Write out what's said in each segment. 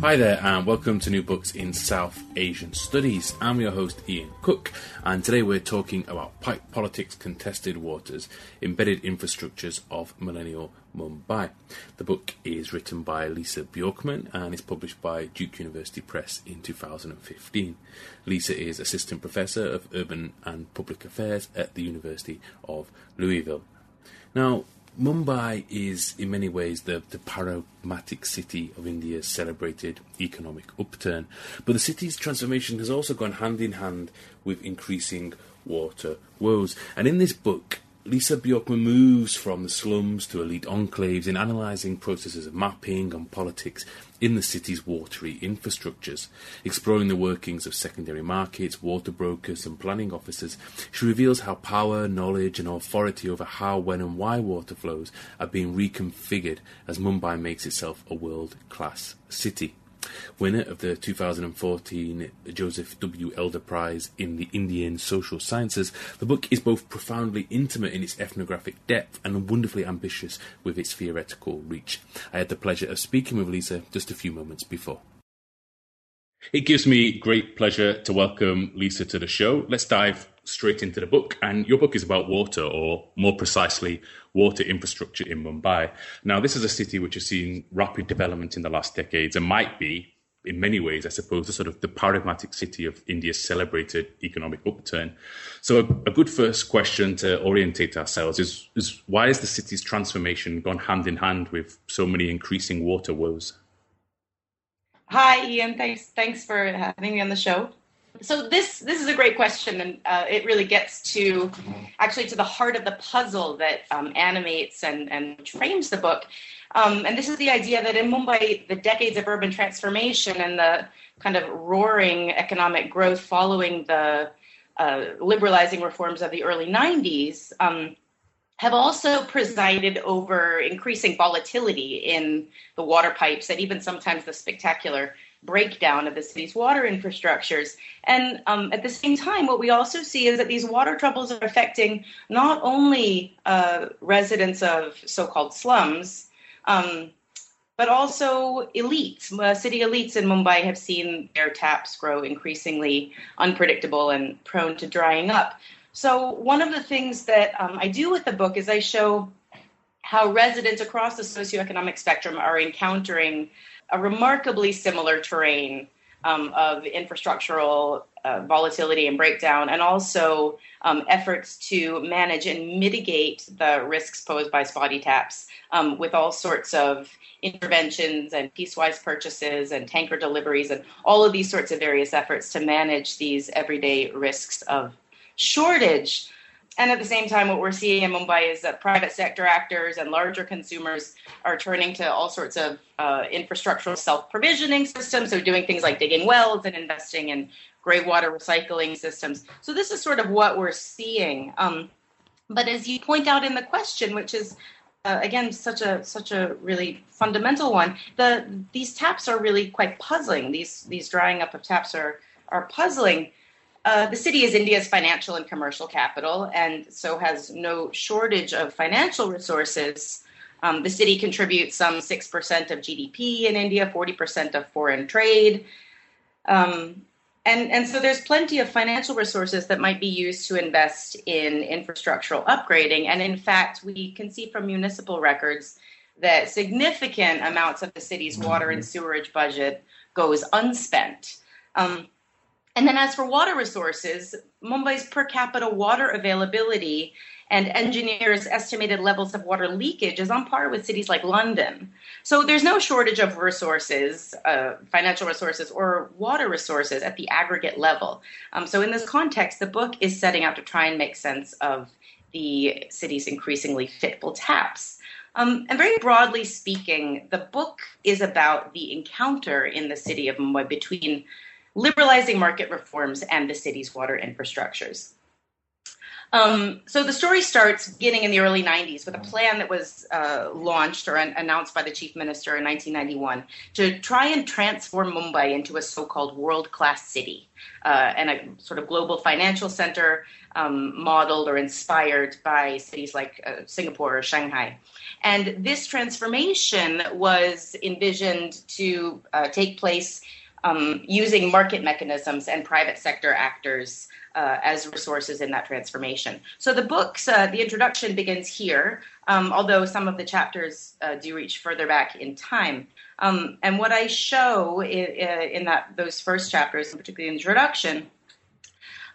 Hi there, and welcome to New Books in South Asian Studies. I'm your host, Ian Cook, and today we're talking about pipe politics, contested waters, embedded infrastructures of millennial Mumbai. The book is written by Lisa Bjorkman and is published by Duke University Press in 2015. Lisa is Assistant Professor of Urban and Public Affairs at the University of Louisville. Now, Mumbai is in many ways the, the paradigmatic city of India's celebrated economic upturn, but the city's transformation has also gone hand in hand with increasing water woes. And in this book, Lisa Bjorkman moves from the slums to elite enclaves in analysing processes of mapping and politics in the city's watery infrastructures. Exploring the workings of secondary markets, water brokers, and planning officers, she reveals how power, knowledge, and authority over how, when, and why water flows are being reconfigured as Mumbai makes itself a world class city. Winner of the 2014 Joseph W. Elder Prize in the Indian Social Sciences, the book is both profoundly intimate in its ethnographic depth and wonderfully ambitious with its theoretical reach. I had the pleasure of speaking with Lisa just a few moments before. It gives me great pleasure to welcome Lisa to the show. Let's dive straight into the book. And your book is about water, or more precisely, water infrastructure in Mumbai. Now, this is a city which has seen rapid development in the last decades and might be, in many ways, I suppose, the sort of the paradigmatic city of India's celebrated economic upturn. So, a, a good first question to orientate ourselves is, is why has the city's transformation gone hand in hand with so many increasing water woes? Hi, Ian. Thanks. Thanks for having me on the show so this this is a great question, and uh, it really gets to actually to the heart of the puzzle that um, animates and and frames the book. Um, and this is the idea that in Mumbai, the decades of urban transformation and the kind of roaring economic growth following the uh, liberalizing reforms of the early 90s um, have also presided over increasing volatility in the water pipes and even sometimes the spectacular breakdown of the city's water infrastructures. And um, at the same time, what we also see is that these water troubles are affecting not only uh, residents of so called slums, um, but also elites. Uh, city elites in Mumbai have seen their taps grow increasingly unpredictable and prone to drying up. So, one of the things that um, I do with the book is I show how residents across the socioeconomic spectrum are encountering a remarkably similar terrain um, of infrastructural uh, volatility and breakdown, and also um, efforts to manage and mitigate the risks posed by spotty taps um, with all sorts of interventions and piecewise purchases and tanker deliveries and all of these sorts of various efforts to manage these everyday risks of shortage. And at the same time, what we're seeing in Mumbai is that private sector actors and larger consumers are turning to all sorts of uh, infrastructural self provisioning systems. So, doing things like digging wells and investing in gray water recycling systems. So, this is sort of what we're seeing. Um, but as you point out in the question, which is uh, again such a such a really fundamental one, the these taps are really quite puzzling. These these drying up of taps are are puzzling uh, the city is India's financial and commercial capital, and so has no shortage of financial resources. Um, the city contributes some 6% of GDP in India, 40% of foreign trade. Um, and, and so there's plenty of financial resources that might be used to invest in infrastructural upgrading. And in fact, we can see from municipal records that significant amounts of the city's water and sewerage budget goes unspent. Um, and then, as for water resources, Mumbai's per capita water availability and engineers' estimated levels of water leakage is on par with cities like London. So there's no shortage of resources, uh, financial resources, or water resources at the aggregate level. Um, so, in this context, the book is setting out to try and make sense of the city's increasingly fitful taps. Um, and very broadly speaking, the book is about the encounter in the city of Mumbai between liberalizing market reforms and the city's water infrastructures. Um, so the story starts beginning in the early 90s with a plan that was uh, launched or an- announced by the chief minister in 1991 to try and transform Mumbai into a so-called world-class city uh, and a sort of global financial center um, modeled or inspired by cities like uh, Singapore or Shanghai. And this transformation was envisioned to uh, take place um, using market mechanisms and private sector actors uh, as resources in that transformation. So the books, uh, the introduction begins here, um, although some of the chapters uh, do reach further back in time. Um, and what I show in, in, that those first chapters, particularly the introduction,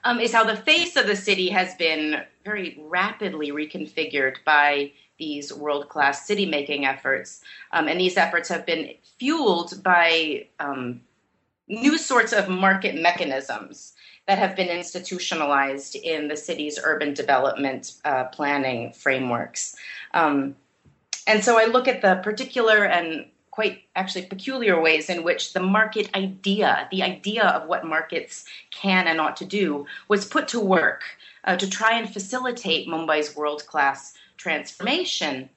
um, is how the face of the city has been very rapidly reconfigured by these world class city making efforts. Um, and these efforts have been fueled by um, new sorts of market mechanisms that have been institutionalized in the city's urban development uh, planning frameworks. Um, and so I look at the particular and quite actually peculiar ways in which the market idea, the idea of what markets can and ought to do, was put to work uh, to try and facilitate Mumbai's world class transformation.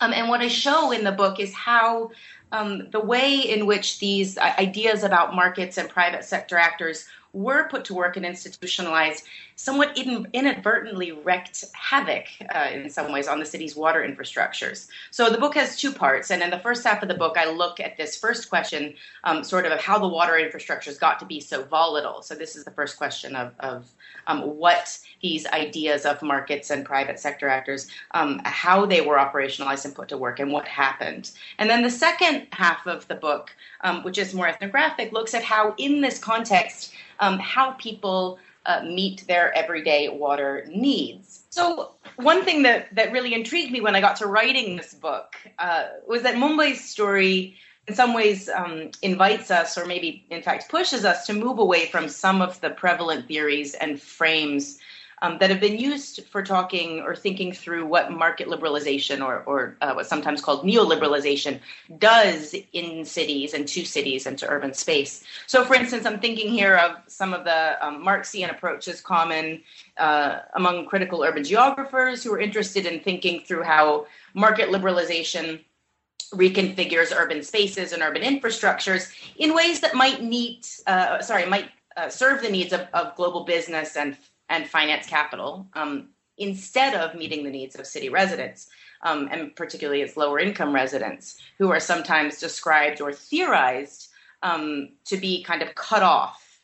Um, and what I show in the book is how um, the way in which these ideas about markets and private sector actors were put to work and institutionalized somewhat inadvertently wreaked havoc uh, in some ways on the city's water infrastructures. So the book has two parts, and in the first half of the book, I look at this first question, um, sort of how the water infrastructures got to be so volatile. So this is the first question of, of um, what these ideas of markets and private sector actors, um, how they were operationalized and put to work, and what happened. And then the second half of the book, um, which is more ethnographic, looks at how in this context um, how people uh, meet their everyday water needs. So, one thing that, that really intrigued me when I got to writing this book uh, was that Mumbai's story, in some ways, um, invites us, or maybe in fact pushes us, to move away from some of the prevalent theories and frames um, that have been used for talking or thinking through what market liberalization or, or uh, what's sometimes called neoliberalization does in cities and to cities and to urban space. So, for instance, I'm thinking here of some of the um, Marxian approaches common uh, among critical urban geographers who are interested in thinking through how market liberalization reconfigures urban spaces and urban infrastructures in ways that might meet, uh, sorry, might uh, serve the needs of, of global business and and finance capital um, instead of meeting the needs of city residents, um, and particularly its lower income residents, who are sometimes described or theorized um, to be kind of cut off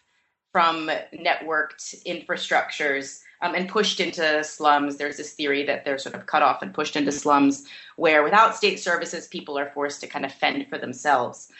from networked infrastructures um, and pushed into slums. There's this theory that they're sort of cut off and pushed into slums where, without state services, people are forced to kind of fend for themselves.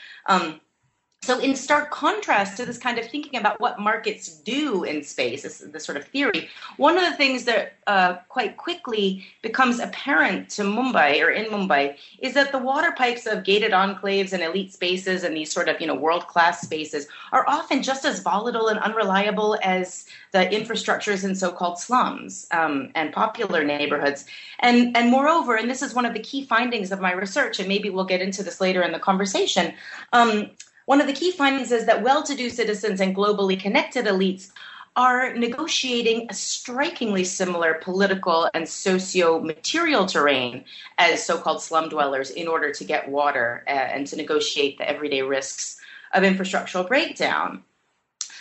So, in stark contrast to this kind of thinking about what markets do in space, this, this sort of theory, one of the things that uh, quite quickly becomes apparent to Mumbai or in Mumbai is that the water pipes of gated enclaves and elite spaces and these sort of you know world class spaces are often just as volatile and unreliable as the infrastructures in so-called slums um, and popular neighborhoods. And and moreover, and this is one of the key findings of my research, and maybe we'll get into this later in the conversation. Um, one of the key findings is that well to do citizens and globally connected elites are negotiating a strikingly similar political and socio material terrain as so called slum dwellers in order to get water uh, and to negotiate the everyday risks of infrastructural breakdown.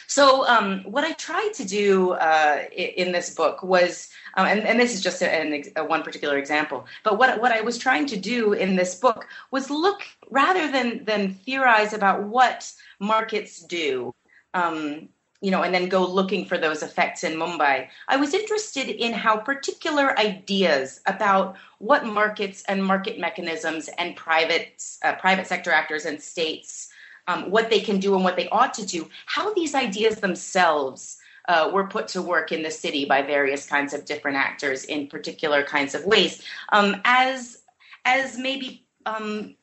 So, um, what I tried to do uh, in this book was, um, and, and, this is just a, one particular example, but what, what I was trying to do in this book was look rather than than theorize about what markets do. Um, you know, and then go looking for those effects in Mumbai. I was interested in how particular ideas about what markets and market mechanisms and private uh, private sector actors and states um, what they can do and what they ought to do, how these ideas themselves uh, were put to work in the city by various kinds of different actors in particular kinds of ways, um, as as maybe um,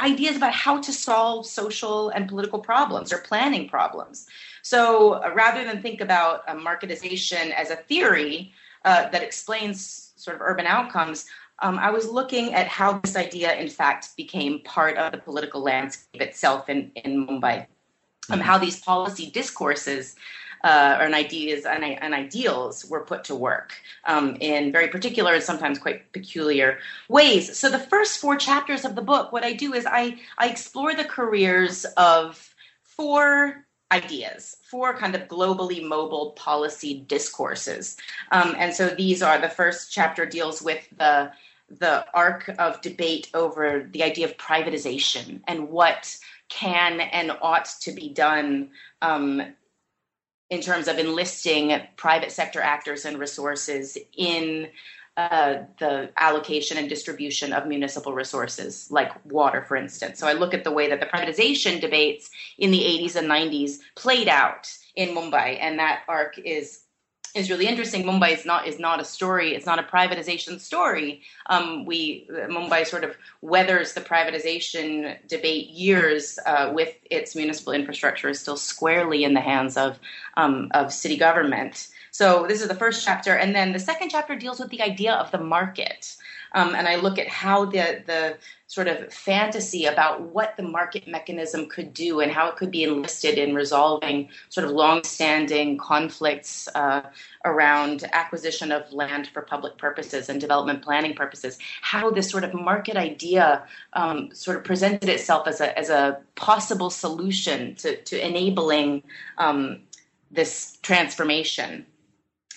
ideas about how to solve social and political problems or planning problems. So uh, rather than think about marketization as a theory uh, that explains sort of urban outcomes, um, I was looking at how this idea, in fact, became part of the political landscape itself in, in Mumbai, um, how these policy discourses uh, and ideas and, and, ideals were put to work um, in very particular and sometimes quite peculiar ways. So the first four chapters of the book, what I do is I, I explore the careers of four ideas, four kind of globally mobile policy discourses. Um, and so these are the first chapter deals with the the arc of debate over the idea of privatization and what can and ought to be done um, in terms of enlisting private sector actors and resources in uh, the allocation and distribution of municipal resources, like water, for instance. So I look at the way that the privatization debates in the 80s and 90s played out in Mumbai, and that arc is is really interesting. Mumbai is not is not a story. It's not a privatization story. Um, we Mumbai sort of weathers the privatization debate years uh, with its municipal infrastructure is still squarely in the hands of um, of city government. So this is the first chapter, and then the second chapter deals with the idea of the market. Um, and I look at how the the sort of fantasy about what the market mechanism could do and how it could be enlisted in resolving sort of long-standing conflicts uh, around acquisition of land for public purposes and development planning purposes. How this sort of market idea um, sort of presented itself as a as a possible solution to to enabling um, this transformation.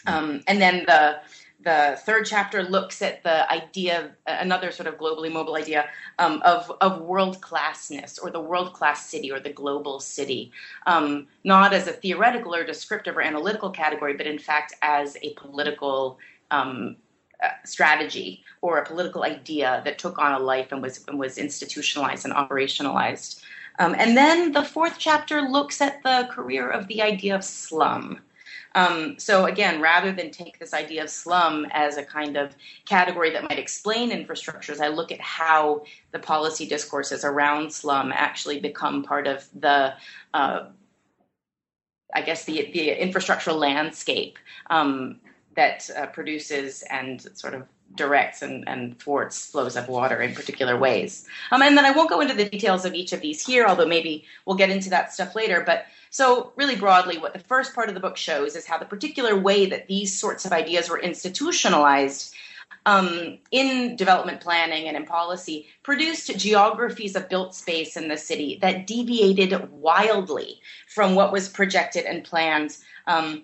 Um, and then the the third chapter looks at the idea, another sort of globally mobile idea um, of, of world classness or the world class city or the global city, um, not as a theoretical or descriptive or analytical category, but in fact as a political um, uh, strategy or a political idea that took on a life and was, and was institutionalized and operationalized. Um, and then the fourth chapter looks at the career of the idea of slum. Um, so again, rather than take this idea of slum as a kind of category that might explain infrastructures, I look at how the policy discourses around slum actually become part of the uh, I guess the the infrastructural landscape um, that uh, produces and sort of directs and, and thwarts flows of water in particular ways. Um, and then I won't go into the details of each of these here, although maybe we'll get into that stuff later. But so, really broadly, what the first part of the book shows is how the particular way that these sorts of ideas were institutionalized um, in development planning and in policy produced geographies of built space in the city that deviated wildly from what was projected and planned um,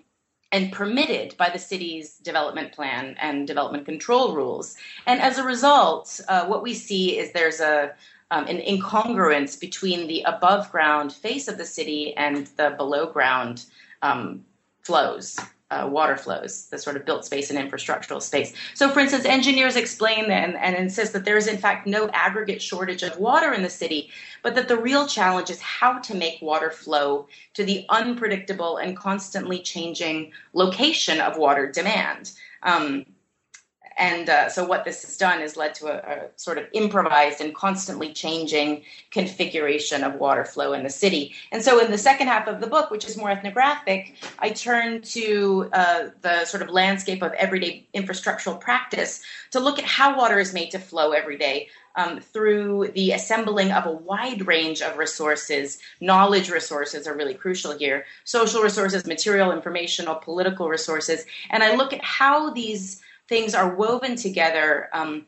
and permitted by the city's development plan and development control rules. And as a result, uh, what we see is there's a um, an incongruence between the above ground face of the city and the below ground um, flows. Uh, water flows, the sort of built space and infrastructural space. So, for instance, engineers explain and, and insist that there is, in fact, no aggregate shortage of water in the city, but that the real challenge is how to make water flow to the unpredictable and constantly changing location of water demand. Um, and uh, so, what this has done is led to a, a, sort of improvised and constantly changing configuration of water flow in the city. And so, in the second half of the book, which is more ethnographic, I turn to uh, the sort of landscape of everyday infrastructural practice to look at how water is made to flow every day. Um, through the assembling of a wide range of resources. Knowledge resources are really crucial here social resources, material, informational, political resources. And I look at how these things are woven together um,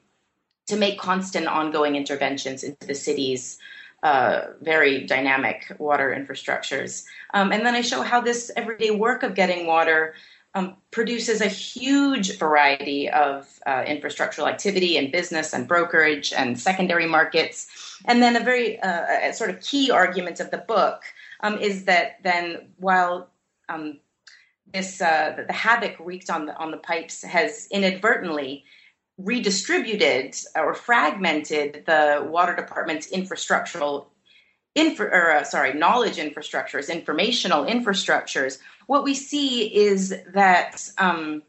to make constant ongoing interventions into the city's uh, very dynamic water infrastructures. Um, and then I show how this everyday work of getting water um, produces a huge variety of uh, infrastructural activity and business and brokerage and secondary markets. And then a very uh, a sort of key argument of the book um, is that then while um, this uh, the havoc wreaked on the on the pipes has inadvertently redistributed or fragmented the water department's infrastructural infra, or, uh, sorry knowledge infrastructures informational infrastructures. What we see is that um,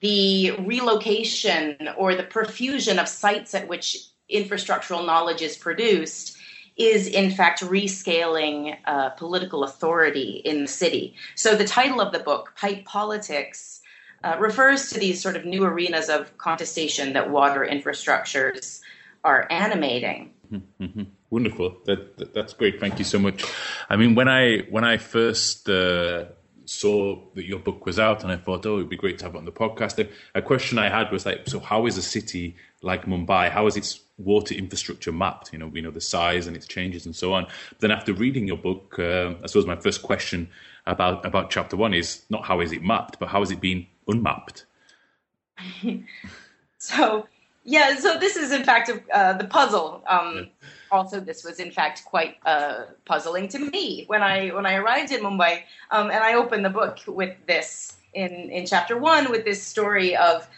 the relocation or the profusion of sites at which infrastructural knowledge is produced is in fact rescaling uh, political authority in the city. So the title of the book, Pipe Politics, uh, refers to these sort of new arenas of contestation that water infrastructures are animating. Mm-hmm. Wonderful. That, that, that's great. Thank you so much. I mean, when I when I first uh, saw that your book was out, and I thought, oh, it'd be great to have it on the podcast. A question I had was like, so how is a city like Mumbai? How is its water infrastructure mapped? You know, we know the size and its changes and so on. But then after reading your book, uh, I suppose my first question about about chapter one is not how is it mapped, but how has it been unmapped? so yeah, so this is in fact uh, the puzzle. Um, also, this was in fact quite uh, puzzling to me when I when I arrived in Mumbai, um, and I opened the book with this in in chapter one with this story of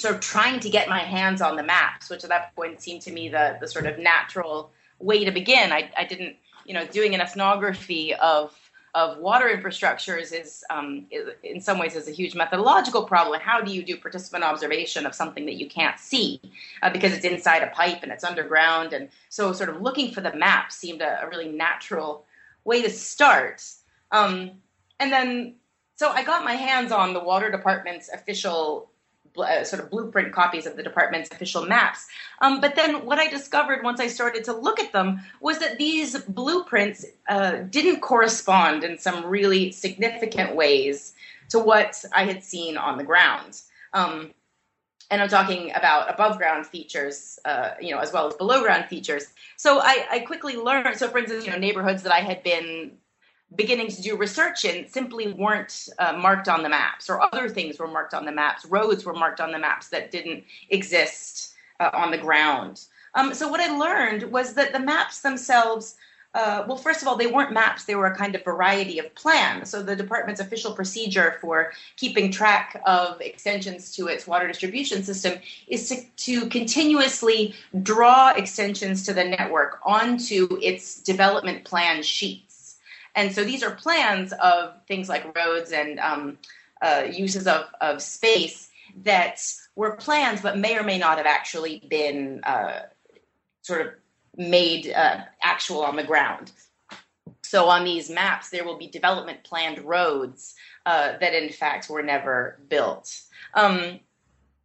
sort of trying to get my hands on the maps, which at that point seemed to me the the sort of natural way to begin. I, I didn't, you know, doing an ethnography of of water infrastructures is, um, in some ways is a huge methodological problem. How do you do participant observation of something that you can't see uh, because it's inside a pipe and it's underground? And so, sort of looking for the map seemed a, a really natural way to start. Um, and then, so I got my hands on the water department's official uh, sort of blueprint copies of the department's official maps. Um, but then what I discovered once I started to look at them was that these blueprints uh, didn't correspond in some really significant ways to what I had seen on the ground. Um, and I'm talking about above ground features, uh, you know, as well as below ground features. So I, I quickly learned. So, for instance, you know, neighborhoods that I had been beginning to do research in simply weren't uh, marked on the maps, or other things were marked on the maps. Roads were marked on the maps that didn't exist uh, on the ground. Um, so what I learned was that the maps themselves. Uh, well, first of all, they weren't maps, they were a kind of variety of plans. So, the department's official procedure for keeping track of extensions to its water distribution system is to, to continuously draw extensions to the network onto its development plan sheet. And so these are plans of things like roads and um, uh, uses of, of space that were plans but may or may not have actually been uh, sort of made uh, actual on the ground. So on these maps, there will be development planned roads uh, that in fact were never built. Um,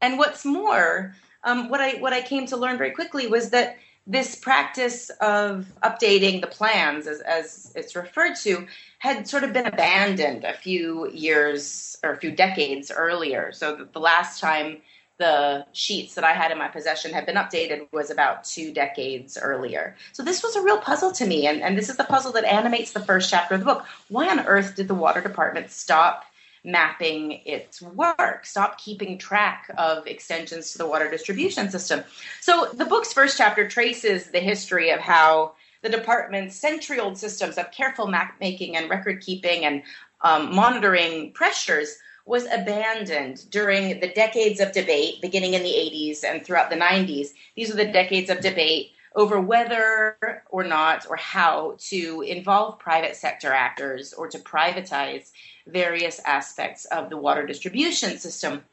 and what's more, um, what I what I came to learn very quickly was that this practice of updating the plans, as, as it's referred to, had sort of been abandoned a few years or a few decades earlier. So the, last time the sheets that I had in my possession had been updated was about two decades earlier. So this was a real puzzle to me, and, and this is the puzzle that animates the first chapter of the book. Why on earth did the water department stop mapping its work, stop keeping track of extensions to the water distribution system. So the book's first chapter traces the history of how the department's century old systems of careful map making and record keeping and um, monitoring pressures was abandoned during the decades of debate beginning in the 80s and throughout the 90s. These are the decades of debate over whether or not or how to involve private sector actors or to privatize various aspects of the water distribution system.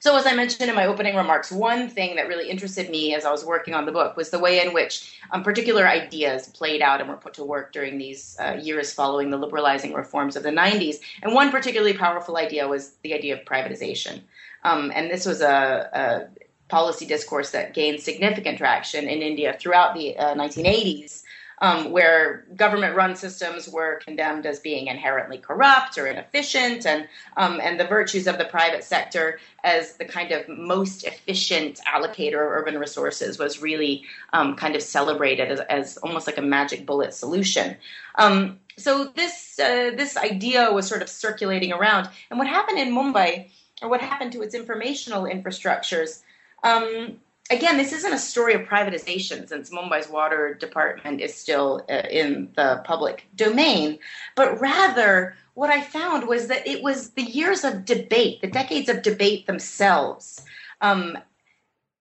So, as I mentioned in my opening remarks, one thing that really interested me as I was working on the book was the way in which um, particular ideas played out and were put to work during these uh, years following the liberalizing reforms of the 90s. And one particularly powerful idea was the idea of privatization. Um, and this was a, a, policy discourse that gained significant traction in India throughout the uh, 1980s um, where government run systems were condemned as being inherently corrupt or inefficient, and, um, and the virtues of the private sector as the kind of most efficient allocator of urban resources was really um, kind of celebrated as, as, almost like a magic bullet solution. Um, so this uh, this idea was sort of circulating around, and what happened in Mumbai, or what happened to its informational infrastructures, um, again, this isn't a story of privatization since Mumbai's water department is still uh, in the public domain, but rather what I found was that it was the years of debate, the decades of debate themselves, um,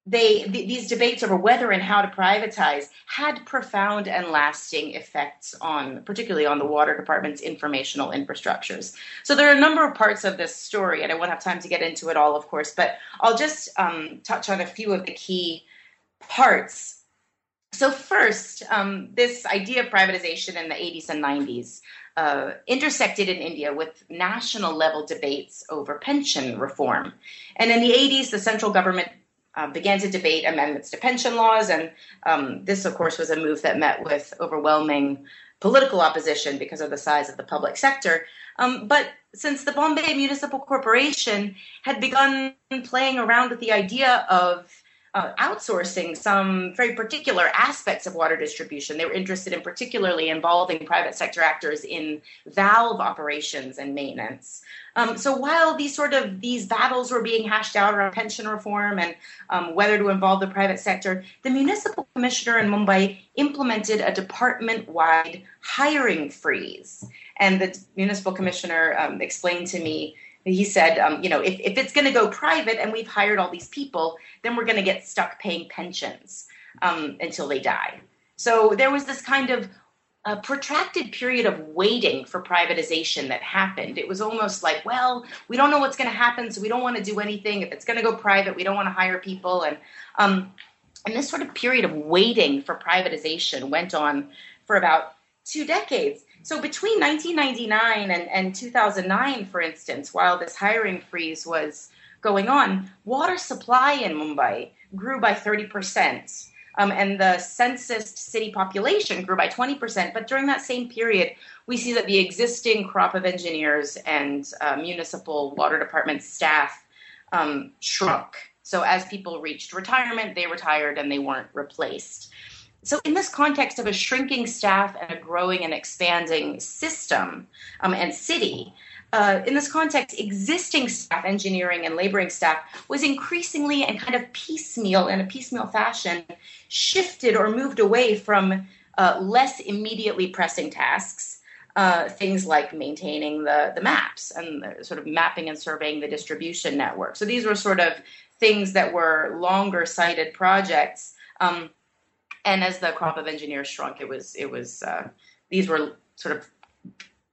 they th- these debates over whether and how to privatize had profound and lasting effects on particularly on the water department's informational infrastructures so there are a number of parts of this story and i won't have time to get into it all of course but i'll just um, touch on a few of the key parts so first um, this idea of privatization in the 80s and 90s uh, intersected in India with national level debates over pension reform. And in the 80s, the central government uh, began to debate amendments to pension laws. And um, this, of course, was a move that met with overwhelming political opposition because of the size of the public sector. Um, but since the Bombay Municipal Corporation had begun playing around with the idea of uh, outsourcing some very particular aspects of water distribution. They were interested in particularly involving private sector actors in valve operations and maintenance. Um, so while these sort of these battles were being hashed out around pension reform and um, whether to involve the private sector, the municipal commissioner in Mumbai implemented a department-wide hiring freeze. And the municipal commissioner um, explained to me he said, um, you know, if, if it's going to go private and we've hired all these people, then we're going to get stuck paying pensions um, until they die. So there was this kind of protracted period of waiting for privatization that happened. It was almost like, well, we don't know what's going to happen, so we don't want to do anything. If it's going to go private, we don't want to hire people. And um, and this sort of period of waiting for privatization went on for about two decades. So between 1999 and, and 2009, for instance, while this hiring freeze was going on, water supply in Mumbai grew by 30%. Um, and the census city population grew by 20%. But during that same period, we see that the existing crop of engineers and uh, municipal water department staff um, shrunk. So as people reached retirement, they retired and they weren't replaced. So, in this context of a shrinking staff and a growing and expanding system um, and city, uh, in this context, existing staff, engineering and laboring staff, was increasingly and kind of piecemeal, in a piecemeal fashion, shifted or moved away from uh, less immediately pressing tasks, uh, things like maintaining the, the maps and the, sort of mapping and surveying the distribution network. So these were sort of things that were longer sighted projects. Um, and as the crop of engineers shrunk, it was it was uh, these were sort of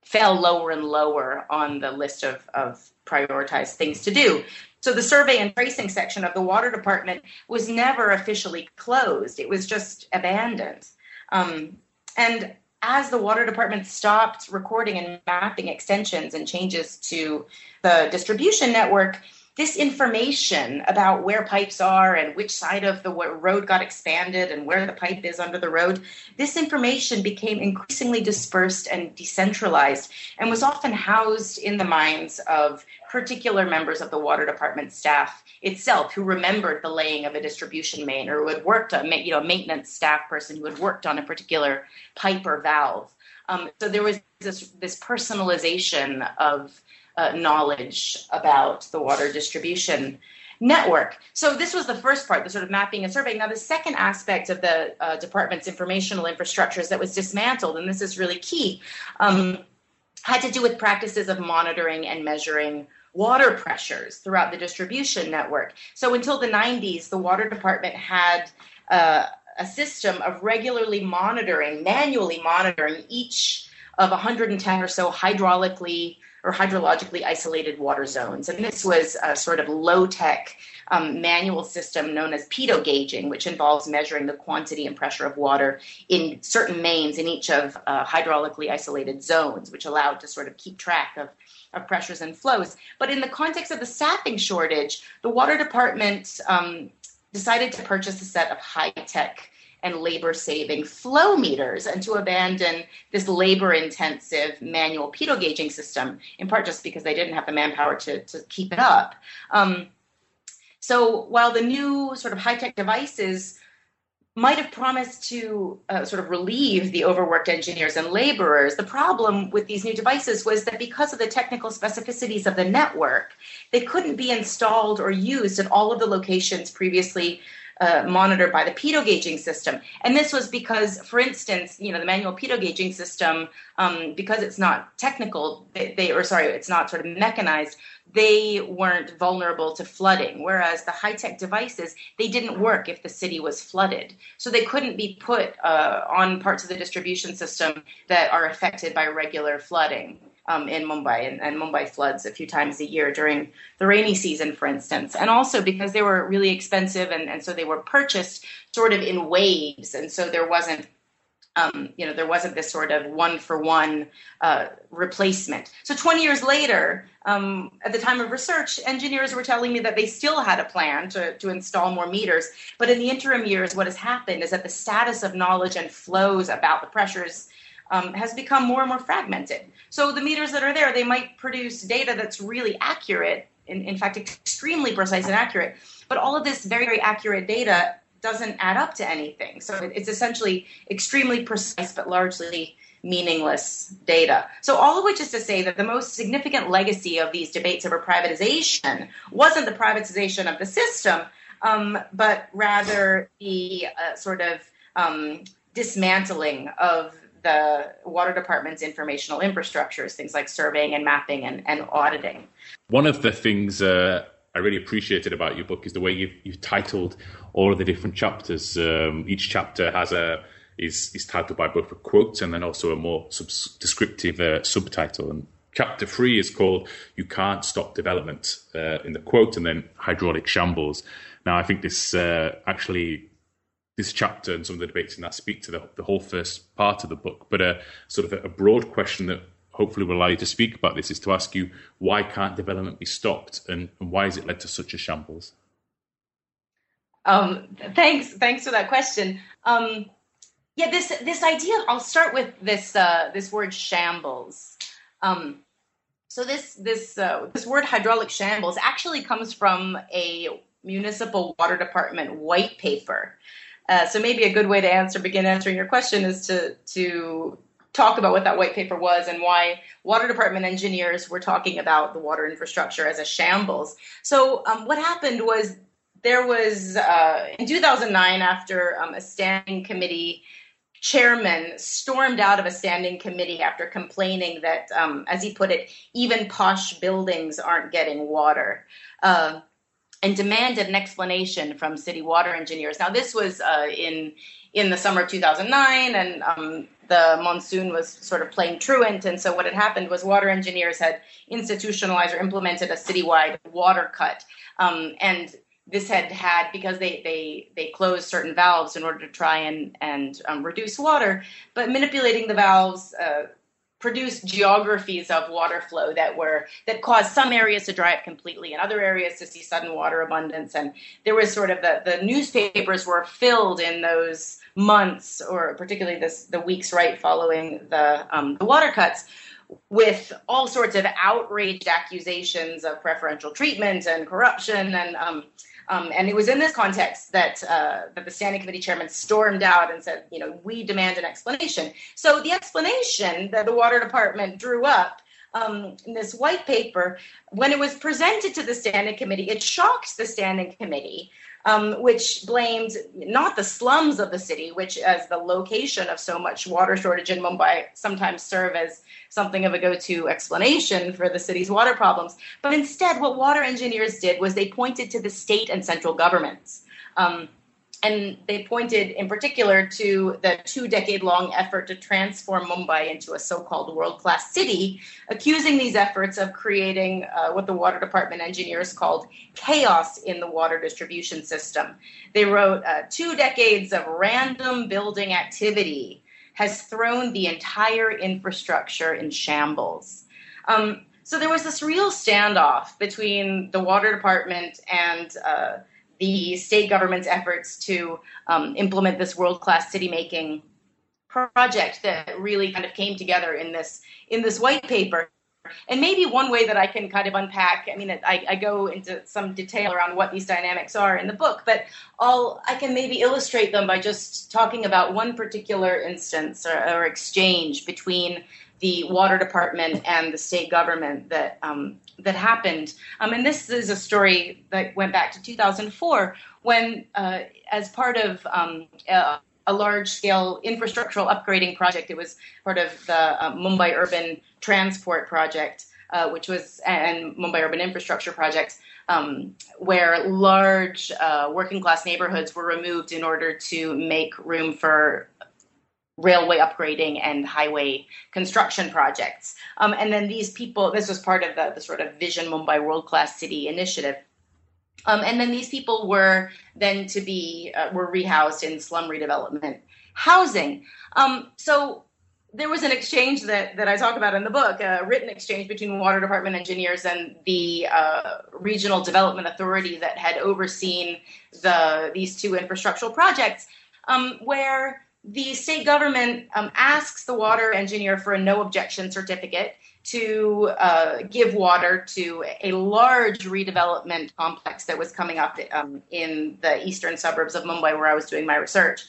fell lower and lower on the list of, of prioritized things to do. So the survey and tracing section of the water department was never officially closed; it was just abandoned. Um, and as the water department stopped recording and mapping extensions and changes to the distribution network, this information about where pipes are and which side of the road got expanded and where the pipe is under the road, this information became increasingly dispersed and decentralized and was often housed in the minds of particular members of the water department staff itself who remembered the laying of a distribution main or who had worked on, you know, a maintenance staff person who had worked on a particular pipe or valve. Um, so there was this, this personalization of uh, knowledge about the water distribution network. So this was the first part, the sort of mapping and surveying. Now the second aspect of the uh, department's informational infrastructures that was dismantled, and this is really key, um, had to do with practices of monitoring and measuring water pressures throughout the distribution network. So until the 90s, the water department had uh, a system of regularly monitoring, manually monitoring each of 110 or so hydraulically or hydrologically isolated water zones. And this was a sort of low tech um, manual system known as pitot gauging, which involves measuring the quantity and pressure of water in certain mains in each of uh, hydraulically isolated zones, which allowed to sort of keep track of of pressures and flows. But in the context of the staffing shortage, the water department um, decided to purchase a set of high tech and labor saving flow meters and to abandon this labor intensive manual pitot gauging system, in part just because they didn't have the manpower to, to keep it up. Um, so while the new sort of high tech devices might have promised to uh, sort of relieve the overworked engineers and laborers. The problem with these new devices was that because of the technical specificities of the network, they couldn't be installed or used at all of the locations previously uh, monitored by the pitot gauging system. And this was because, for instance, you know, the manual pitot gauging system, um, because it's not technical, they, they, or sorry, it's not sort of mechanized, they weren't vulnerable to flooding. Whereas the high tech devices, they didn't work if the city was flooded. So they couldn't be put uh, on parts of the distribution system that are affected by regular flooding um, in Mumbai, and, and, Mumbai floods a few times a year during the rainy season, for instance. And also because they were really expensive, and, and so they were purchased sort of in waves, and so there wasn't um, you know, there wasn't this sort of one for one uh, replacement. So 20 years later, um, at the time of research, engineers were telling me that they still had a plan to, to install more meters. But in the interim years, what has happened is that the status of knowledge and flows about the pressures um, has become more and more fragmented. So the meters that are there, they might produce data that's really accurate, in, in fact, extremely precise and accurate. But all of this very, very accurate data doesn't add up to anything. So it's essentially extremely precise but largely meaningless data. So, all of which is to say that the most significant legacy of these debates over privatization wasn't the privatization of the system, um, but rather the uh, sort of um, dismantling of the water department's informational infrastructures, things like surveying and mapping and, and auditing. One of the things uh, I really appreciated about your book is the way you've, you've titled all of the different chapters. Um, each chapter has a is is titled by both a quote and then also a more sub- descriptive uh, subtitle. And chapter three is called "You Can't Stop Development" uh, in the quote, and then hydraulic shambles. Now, I think this uh, actually this chapter and some of the debates in that speak to the, the whole first part of the book, but a sort of a, a broad question that hopefully will allow you to speak about this is to ask you why can't development be stopped and, and why has it led to such a shambles? Um, thanks, thanks for that question. Um, yeah, this this idea. I'll start with this uh, this word shambles. Um, so this this uh, this word hydraulic shambles actually comes from a municipal water department white paper. Uh, so maybe a good way to answer begin answering your question is to to talk about what that white paper was and why water department engineers were talking about the water infrastructure as a shambles. So um, what happened was there was uh, in 2009 after um, a standing committee chairman stormed out of a standing committee after complaining that, um, as he put it, even posh buildings aren't getting water. Uh, and demanded an explanation from city water engineers. Now, this was uh, in in the summer of 2009, and um, the monsoon was sort of playing truant. And so, what had happened was water engineers had institutionalized or implemented a citywide water cut, um, and this had had because they they they closed certain valves in order to try and and um, reduce water, but manipulating the valves. Uh, produced geographies of water flow that were that caused some areas to dry up completely and other areas to see sudden water abundance. And there was sort of the, the newspapers were filled in those months or particularly this the weeks right following the um, the water cuts with all sorts of outraged accusations of preferential treatment and corruption and um, um, and it was in this context that uh, that the standing committee chairman stormed out and said, you know, we demand an explanation. So the explanation that the water department drew up um, in this white paper, when it was presented to the standing committee, it shocked the standing committee um, which blamed not the slums of the city, which, as the location of so much water shortage in Mumbai, sometimes serve as something of a go to explanation for the city's water problems. But instead, what water engineers did was they pointed to the state and central governments. Um, and they pointed in particular to the two decade long effort to transform Mumbai into a so called world class city, accusing these efforts of creating uh, what the water department engineers called chaos in the water distribution system. They wrote uh, two decades of random building activity has thrown the entire infrastructure in shambles. Um, so there was this real standoff between the water department and uh, the state government's efforts to um, implement this world class city making project that really kind of came together in this in this white paper. And maybe one way that I can kind of unpack, I mean, I, I, go into some detail around what these dynamics are in the book, but I'll, I can maybe illustrate them by just talking about one particular instance or, or exchange between the water department and the state government that um, that happened. Um, and this is a story that went back to 2004 when, uh, as part of um, a, a large scale infrastructural upgrading project, it was part of the uh, Mumbai Urban Transport Project, uh, which was, and Mumbai Urban Infrastructure Project. Um, where large uh, working class neighborhoods were removed in order to make room for railway upgrading and highway construction projects. Um, and then these people, this was part of the, the sort of Vision Mumbai World Class City initiative. Um, and then these people were then to be uh, were rehoused in slum redevelopment housing. Um, so there was an exchange that, that I talk about in the book, a written exchange between water department engineers and the uh, regional development authority that had overseen the these two infrastructural projects, um, where the state government um, asks the water engineer for a no objection certificate to uh, give water to a large redevelopment complex that was coming up um, in the eastern suburbs of Mumbai, where I was doing my research.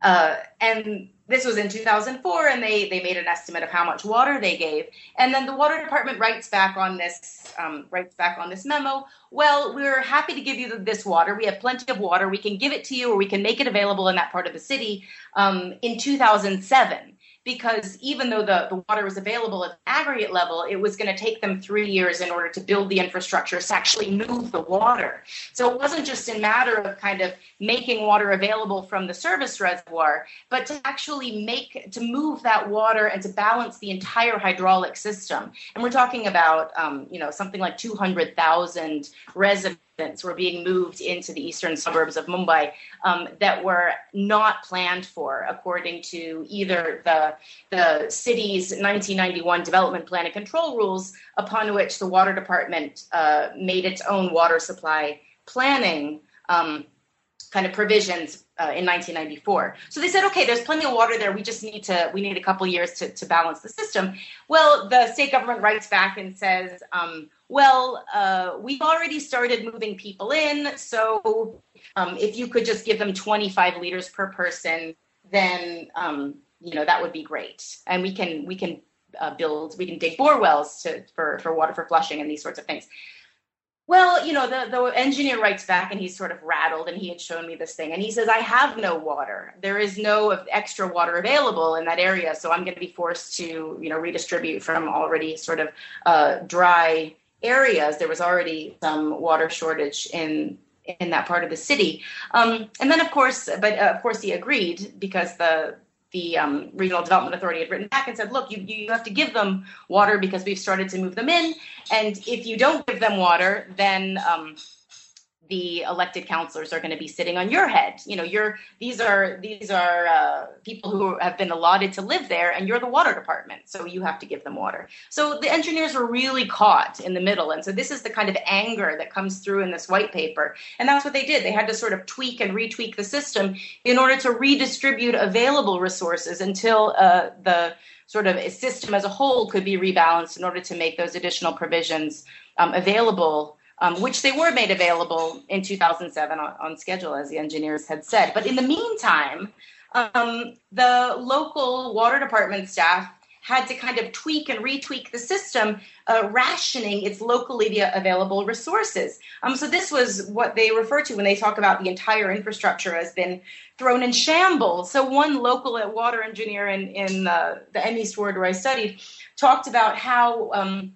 Uh, and this was in 2004 and they they made an estimate of how much water they gave. And then the water department writes back on this um, writes back on this memo well we're happy to give you this water. We have plenty of water. We can give it to you or we can make it available in that part of the city um, in 2007 because even though the, the water was available at aggregate level, it was going to take them three years in order to build the infrastructure to actually move the water. So it wasn't just a matter of kind of making water available from the service reservoir, but to actually make, to move that water and to balance the entire hydraulic system. And we're talking about, um, you know, something like 200,000 residents were being moved into the eastern suburbs of Mumbai um, that were not planned for according to either the, the city's 1991 development plan and control rules, upon which the water department uh, made its own water supply planning um, kind of provisions uh, in 1994. So they said, okay, there's plenty of water there. We just need to we need a couple years to, to balance the system. Well, the state government writes back and says, um, well, uh, we've already started moving people in, so um, if you could just give them 25 liters per person, then um, you know that would be great, and we can we can uh, build we can dig bore wells to for for water for flushing and these sorts of things. Well, you know, the, the engineer writes back and he's sort of rattled and he had shown me this thing. And he says, I have no water. There is no extra water available in that area. So I'm going to be forced to, you know, redistribute from already sort of uh, dry areas. There was already some water shortage in in that part of the city. Um, and then, of course, but uh, of course, he agreed because the the um, regional development authority had written back and said, look, you, you have to give them water because we've started to move them in. And if you don't give them water, then um, the elected councilors are going to be sitting on your head. You know, you're these are these are uh, people who have been allotted to live there, and you're the water department, so you have to give them water. So the engineers were really caught in the middle, and so this is the kind of anger that comes through in this white paper, and that's what they did. They had to sort of tweak and retweak the system in order to redistribute available resources until uh, the sort of system as a whole could be rebalanced in order to make those additional provisions um, available um, which they were made available in 2007 on, on, schedule, as the engineers had said. But in the meantime, um, the local water department staff had to kind of tweak and retweak the system, uh, rationing its locally available resources. Um, so this was what they refer to when they talk about the entire infrastructure has been thrown in shambles. So one local water engineer in, in uh, the East ward where I studied talked about how um,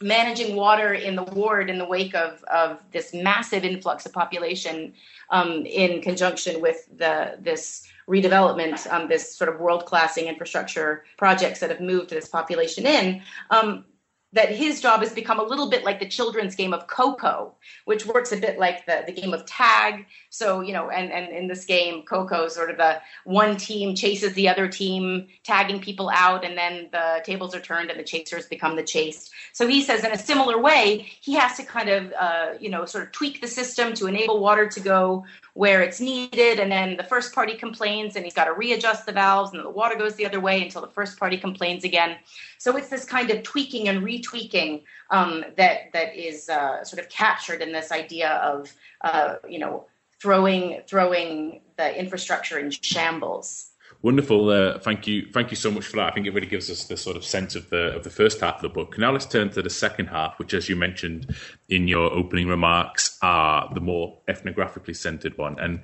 managing water in the ward in the wake of, of this massive influx of population um, in conjunction with the this redevelopment, um, this sort of world classing infrastructure projects that have moved this population in. Um, that his job has become a little bit like the children's game of kho kho, which works a bit like the, the game of tag. So, you know, and, and in this game, kho kho sort of the one team chases the other team, tagging people out, and then the tables are turned and the chasers become the chased. So he says in a similar way, he has to kind of, uh, you know, sort of tweak the system to enable water to go where it's needed. And then the first party complains and he's got to readjust the valves and the water goes the other way until the first party complains again. So it's this kind of tweaking and retweaking um, that that is uh, sort of captured in this idea of uh, you know throwing throwing the infrastructure in shambles. Wonderful. Uh, thank you. Thank you so much for that. I think it really gives us the sort of sense of the of the first half of the book. Now let's turn to the second half, which, as you mentioned in your opening remarks, are the more ethnographically centered one. And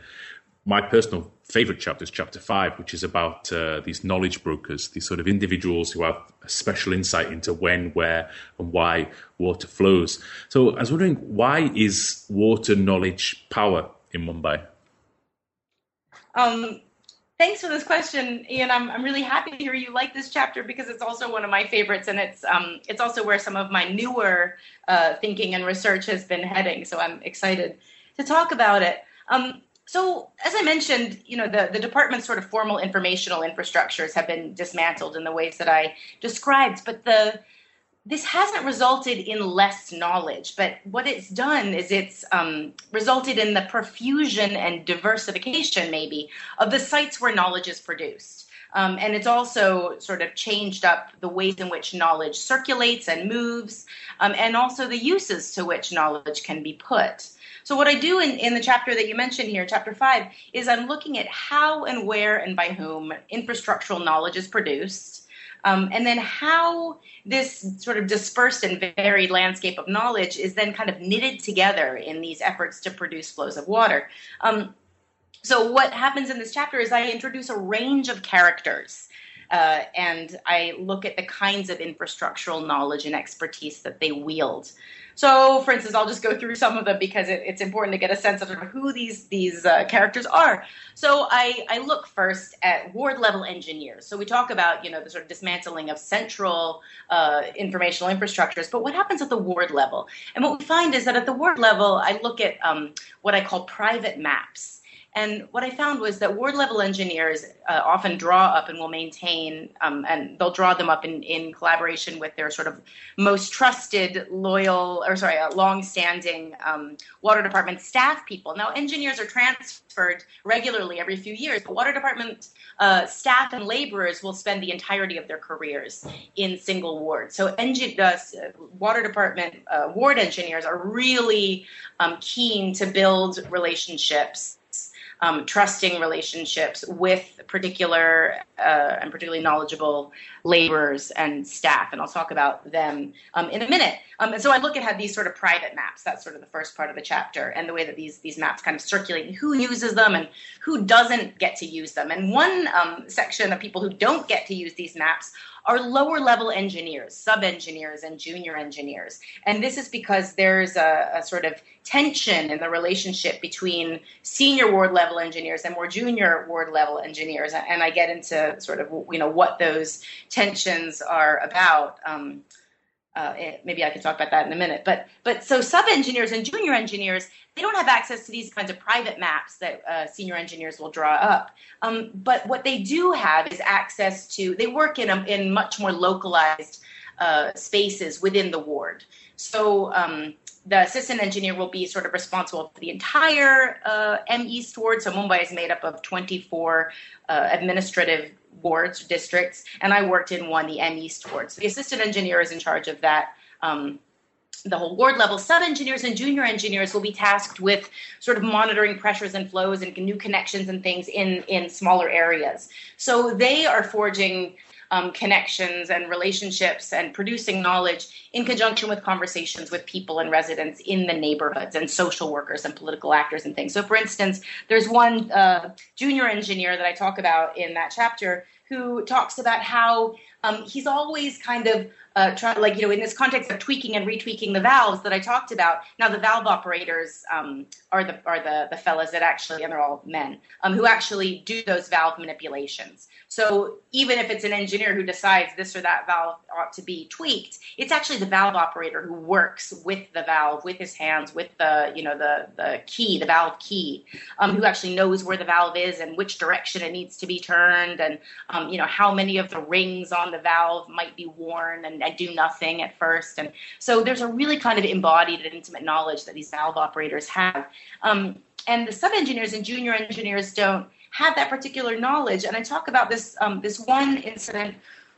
my personal favorite chapter is chapter five, which is about uh, these knowledge brokers, these sort of individuals who have a special insight into when, where, and why water flows. So I was wondering, why is water knowledge power in Mumbai? Um, thanks for this question, Ian. I'm, I'm really happy to hear you like this chapter because it's also one of my favorites, and it's um, it's also where some of my newer uh, thinking and research has been heading. So I'm excited to talk about it. Um, so as I mentioned, you know, the, the department's sort of formal informational infrastructures have been dismantled in the ways that I described, but the this hasn't resulted in less knowledge, but what it's done is it's um, resulted in the profusion and diversification, maybe, of the sites where knowledge is produced. Um, and it's also sort of changed up the ways in which knowledge circulates and moves, um, and also the uses to which knowledge can be put. So, what I do in, in the chapter that you mentioned here, chapter five, is I'm looking at how and where and by whom infrastructural knowledge is produced um, and then how this sort of dispersed and varied landscape of knowledge is then kind of knitted together in these efforts to produce flows of water. Um, so, what happens in this chapter is I introduce a range of characters. Uh, and I look at the kinds of infrastructural knowledge and expertise that they wield. So, for instance, I'll just go through some of them because it, it's important to get a sense of who these these uh, characters are. So, I, I look first at ward level engineers. So, we talk about you know the sort of dismantling of central uh, informational infrastructures, but what happens at the ward level? And what we find is that at the ward level, I look at um, what I call private maps. And what I found was that ward level engineers uh, often draw up and will maintain, um, and they'll draw them up in, in collaboration with their sort of most trusted, loyal, or sorry, uh, long standing um, water department staff people. Now, engineers are transferred regularly every few years, but water department uh, staff and laborers will spend the entirety of their careers in single wards. So, engin- uh, water department uh, ward engineers are really um, keen to build relationships um, trusting relationships with particular uh, and particularly knowledgeable laborers and staff. And I'll talk about them um, in a minute. Um, and so I look at how these sort of private maps. That's sort of the first part of the chapter, and the way that these these maps kind of circulate, and who uses them and who doesn't get to use them. And one um, section of people who don't get to use these maps are lower level engineers, sub engineers, and junior engineers. And this is because there's a, a, sort of tension in the relationship between senior ward level engineers and more junior ward level engineers. And I get into sort of you know what those tensions are about. Um, uh, eh, maybe I could talk about that in a minute. But but so sub engineers and junior engineers they don't have access to these kinds of private maps that uh, senior engineers will draw up. Um, but what they do have is access to. They work in a, in much more localized uh, spaces within the ward. So. Um, the assistant engineer will be sort of responsible for the entire uh, M East ward. So Mumbai is made up of 24 uh, administrative wards, districts, and I worked in one, the M East ward. So the assistant engineer is in charge of that. Um, the whole ward level sub engineers and junior engineers will be tasked with sort of monitoring pressures and flows and new connections and things in in smaller areas so they are forging um, connections and relationships and producing knowledge in conjunction with conversations with people and residents in the neighborhoods and social workers and political actors and things. So, for instance, there's one uh, junior engineer that I talk about in that chapter who talks about how um, he's always kind of uh, try, like you know in this context of tweaking and retweaking the valves that I talked about. Now the valve operators um, are the are the the fellas that actually and they're all men um, who actually do those valve manipulations. So even if it's an engineer who decides this or that valve ought to be tweaked, it's actually the valve operator who works with the valve, with his hands, with the you know the the key, the valve key, um, who actually knows where the valve is and which direction it needs to be turned, and um, you know how many of the rings on the valve might be worn and, and do nothing at first. And so there's a really kind of embodied and intimate knowledge that these valve operators have. Um, and the sub engineers and junior engineers don't have that particular knowledge. And I talk about this um, this one incident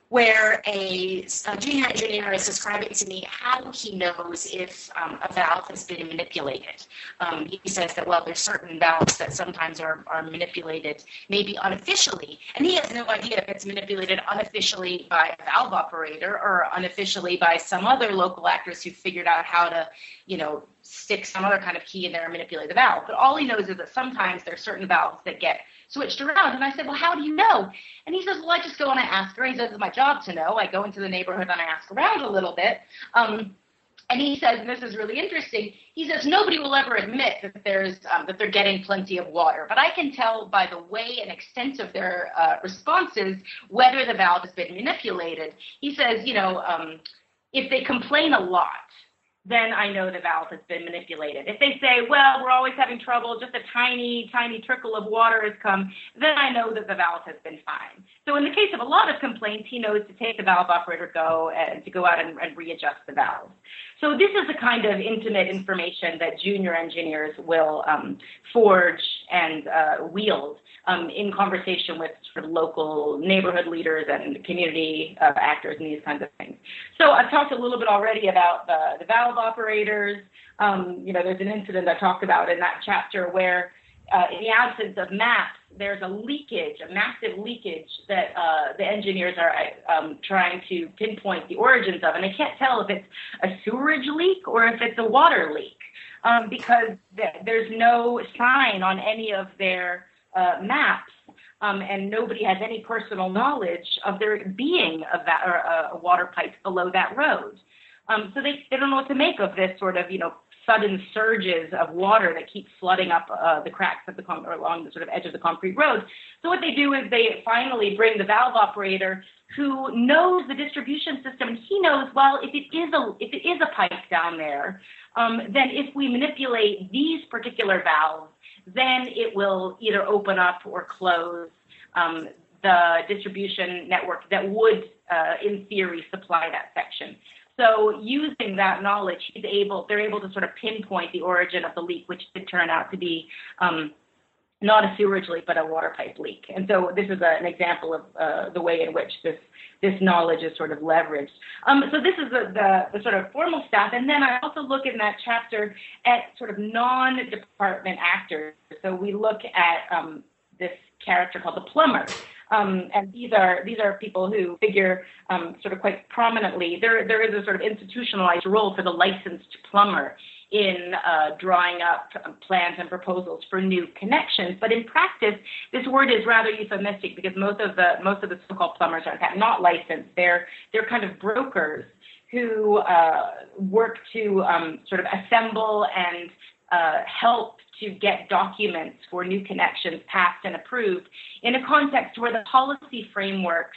where a, a, junior engineer is describing to me how he knows if um, a valve has been manipulated. Um, he says that, well, there's certain valves that sometimes are, are manipulated, maybe unofficially, and he has no idea if it's manipulated unofficially by a valve operator or unofficially by some other local actors who figured out how to, you know, stick some other kind of key in there and manipulate the valve. But all he knows is that sometimes there are certain valves that get switched around. And I said, Well, how do you know? And he says, Well, I just go and I ask around. He says, It's my job to know. I go into the neighborhood and I ask around a little bit. Um, and he says, and this is really interesting. He says nobody will ever admit that there's um, that they're getting plenty of water, but I can tell by the way and extent of their uh, responses whether the valve has been manipulated. He says, you know, um, if they complain a lot, then I know the valve has been manipulated. If they say, well, we're always having trouble, just a tiny, tiny trickle of water has come, then I know that the valve has been fine. So in the case of a lot of complaints, he knows to take the valve operator go and to go out and, and readjust the valve. So this is the kind of intimate information that junior engineers will um, forge and uh, wield um, in conversation with sort of local neighborhood leaders and community uh, actors and these kinds of things. So I've talked a little bit already about the, the valve operators. Um, you know, there's an incident I talked about in that chapter where uh, in the absence of maps, there's a leakage, a massive leakage that uh, the engineers are um, trying to pinpoint the origins of, and they can't tell if it's a sewerage leak or if it's a water leak um, because th- there's no sign on any of their uh, maps. Um, and nobody has any personal knowledge of there being a, va- or a water pipe below that road. Um, so they, they don't know what to make of this sort of, you know, sudden surges of water that keep flooding up uh, the cracks of the con- or along the sort of edge of the concrete road. So what they do is they finally bring the valve operator who knows the distribution system, and he knows well if it is a if it is a pipe down there, um, then if we manipulate these particular valves, then it will either open up or close um, the distribution network that would, uh, in theory, supply that section. So using that knowledge, he's able, they're able to sort of pinpoint the origin of the leak, which did turn out to be um, not a sewage leak, but a water pipe leak. And so this is a, an example of uh, the way in which this this knowledge is sort of leveraged. Um, so this is the, the, the, sort of formal staff. And then I also look in that chapter at sort of non-department actors. So we look at um, this character called the plumber. Um, and these are these are people who figure um, sort of quite prominently. There there is a sort of institutionalized role for the licensed plumber in uh, drawing up plans and proposals for new connections. But in practice, this word is rather euphemistic because most of the most of the so-called plumbers are not licensed. They're they're kind of brokers who uh, work to um, sort of assemble and uh, help to get documents for new connections passed and approved in a context where the policy frameworks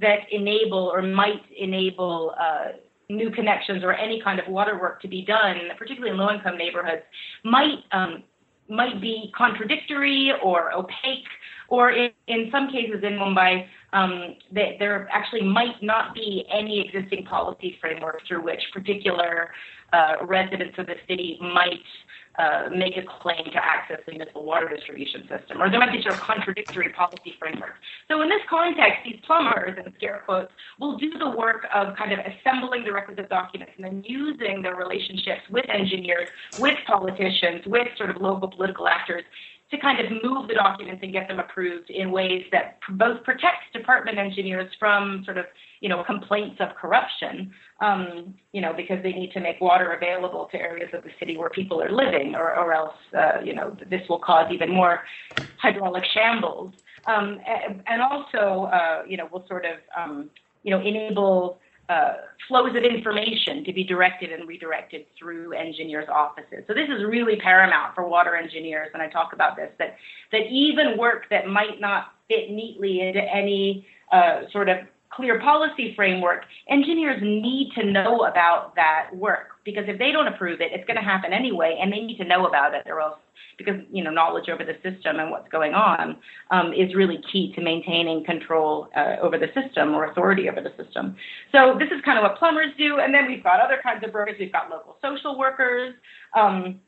that enable or might enable uh, new connections or any kind of water work to be done, particularly in low-income neighborhoods, might um, might be contradictory or opaque, or in, in some cases in Mumbai, um, they, there actually might not be any existing policy framework through which particular uh, residents of the city might uh, make a claim to access the municipal water distribution system, or there might be sort of contradictory policy frameworks. So in this context, these plumbers, in scare quotes, will do the work of kind of assembling the requisite documents and then using their relationships with engineers, with politicians, with sort of local political actors to kind of move the documents and get them approved in ways that both protects department engineers from sort of you know complaints of corruption um, you know because they need to make water available to areas of the city where people are living or, or else uh, you know this will cause even more hydraulic shambles um, and, also uh, you know will sort of um, you know enable uh, flows of information to be directed and redirected through engineers' offices. So this is really paramount for water engineers, and I talk about this, that, that even work that might not fit neatly into any uh, sort of clear policy framework, engineers need to know about that work because if they don't approve it, it's going to happen anyway, and they need to know about it, or else because you know knowledge over the system and what's going on um, is really key to maintaining control uh, over the system or authority over the system. So this is kind of what plumbers do, and then we've got other kinds of workers. We've got local social workers. Um,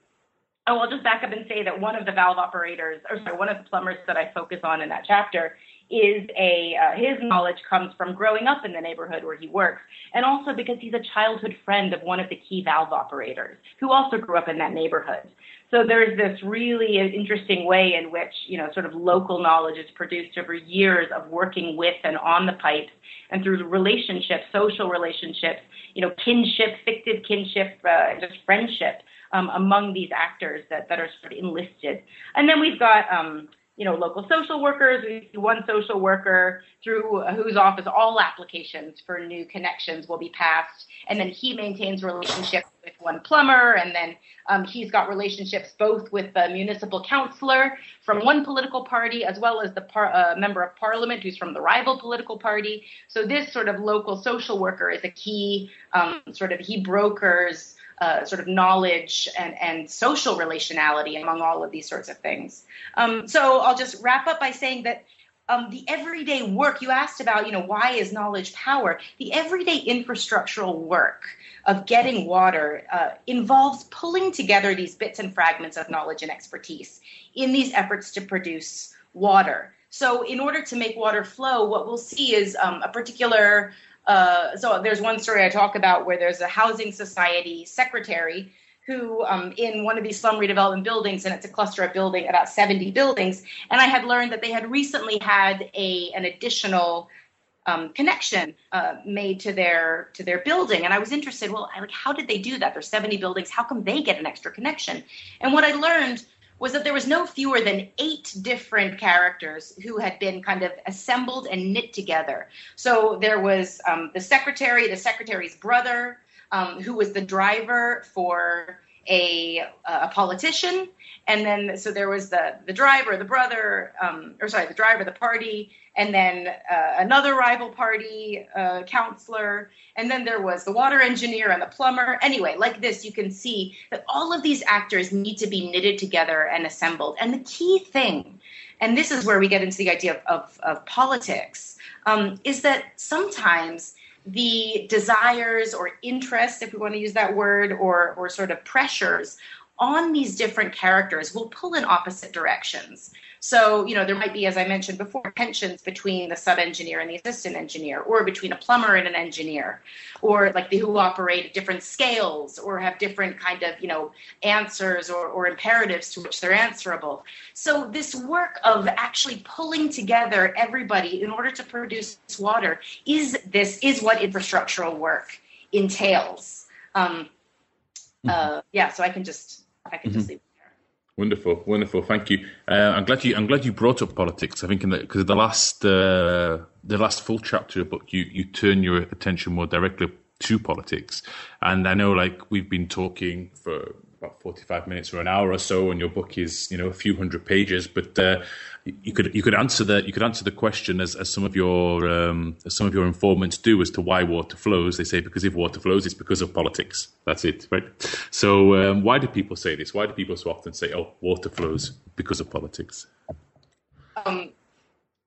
oh, I'll just back up and say that one of the valve operators, or sorry, one of the plumbers that I focus on in that chapter is a uh, his knowledge comes from growing up in the neighborhood where he works, and also because he's a childhood friend of one of the key valve operators who also grew up in that neighborhood. So there's this really interesting way in which you know sort of local knowledge is produced over years of working with and on the pipes, and through relationships, social relationships, you know, kinship, fictive kinship, uh, just friendship. Um, among these actors that, that are sort of enlisted. And then we've got um, you know, local social workers. We see one social worker through whose office all applications for new connections will be passed, and then he maintains relationships with one plumber, and then um, he's got relationships both with the municipal councillor from one political party as well as the par- uh, member of parliament who's from the rival political party. So this sort of local social worker is a key um, sort of he brokers uh, sort of knowledge and, and social relationality among all of these sorts of things. Um, so I'll just wrap up by saying that um, the everyday work you asked about, you know, why is knowledge power? The everyday infrastructural work of getting water uh, involves pulling together these bits and fragments of knowledge and expertise in these efforts to produce water. So, in order to make water flow, what we'll see is um, a particular. Uh, so, there's one story I talk about where there's a housing society secretary who, um, in one of these slum redevelopment buildings, and it's a cluster of building, about 70 buildings, and I had learned that they had recently had a an additional um, connection uh, made to their to their building, and I was interested. Well, I, like, how did they do that? There's 70 buildings. How come they get an extra connection? And what I learned was that there was no fewer than eight different characters who had been kind of assembled and knit together. So there was um, the secretary, the secretary's brother, um, who was the driver for a, a politician, and then so there was the the driver, the brother, um, or sorry, the driver, the party, and then uh, another rival party uh, counselor, and then there was the water engineer and the plumber. Anyway, like this, you can see that all of these actors need to be knitted together and assembled. And the key thing, and this is where we get into the idea of, of, of politics, um, is that sometimes the desires or interests, if we want to use that word, or, or sort of pressures on these different characters will pull in opposite directions. So, you know, there might be, as I mentioned before, tensions between the sub engineer and the assistant engineer, or between a plumber and an engineer, or like the who operate at different scales, or have different kind of, you know, answers or, or imperatives to which they're answerable. So, this work of actually pulling together everybody in order to produce water is this is what infrastructural work entails. Um, uh, mm-hmm. yeah, so I can just I can mm-hmm. just leave Wonderful, wonderful. Thank you. Uh, I'm glad you. I'm glad you brought up politics. I think because the last uh, the last full chapter of the book, you you turn your attention more directly to politics, and I know like we've been talking for about 45 minutes or an hour or so, and your book is you know a few hundred pages. But uh, you could you could answer the you could answer the question as, as some of your um, as some of your informants do as to why water flows. They say because if water flows, it's because of politics. That's it, right? So um, why do people say this? Why do people so often say, "Oh, water flows because of politics"? Um,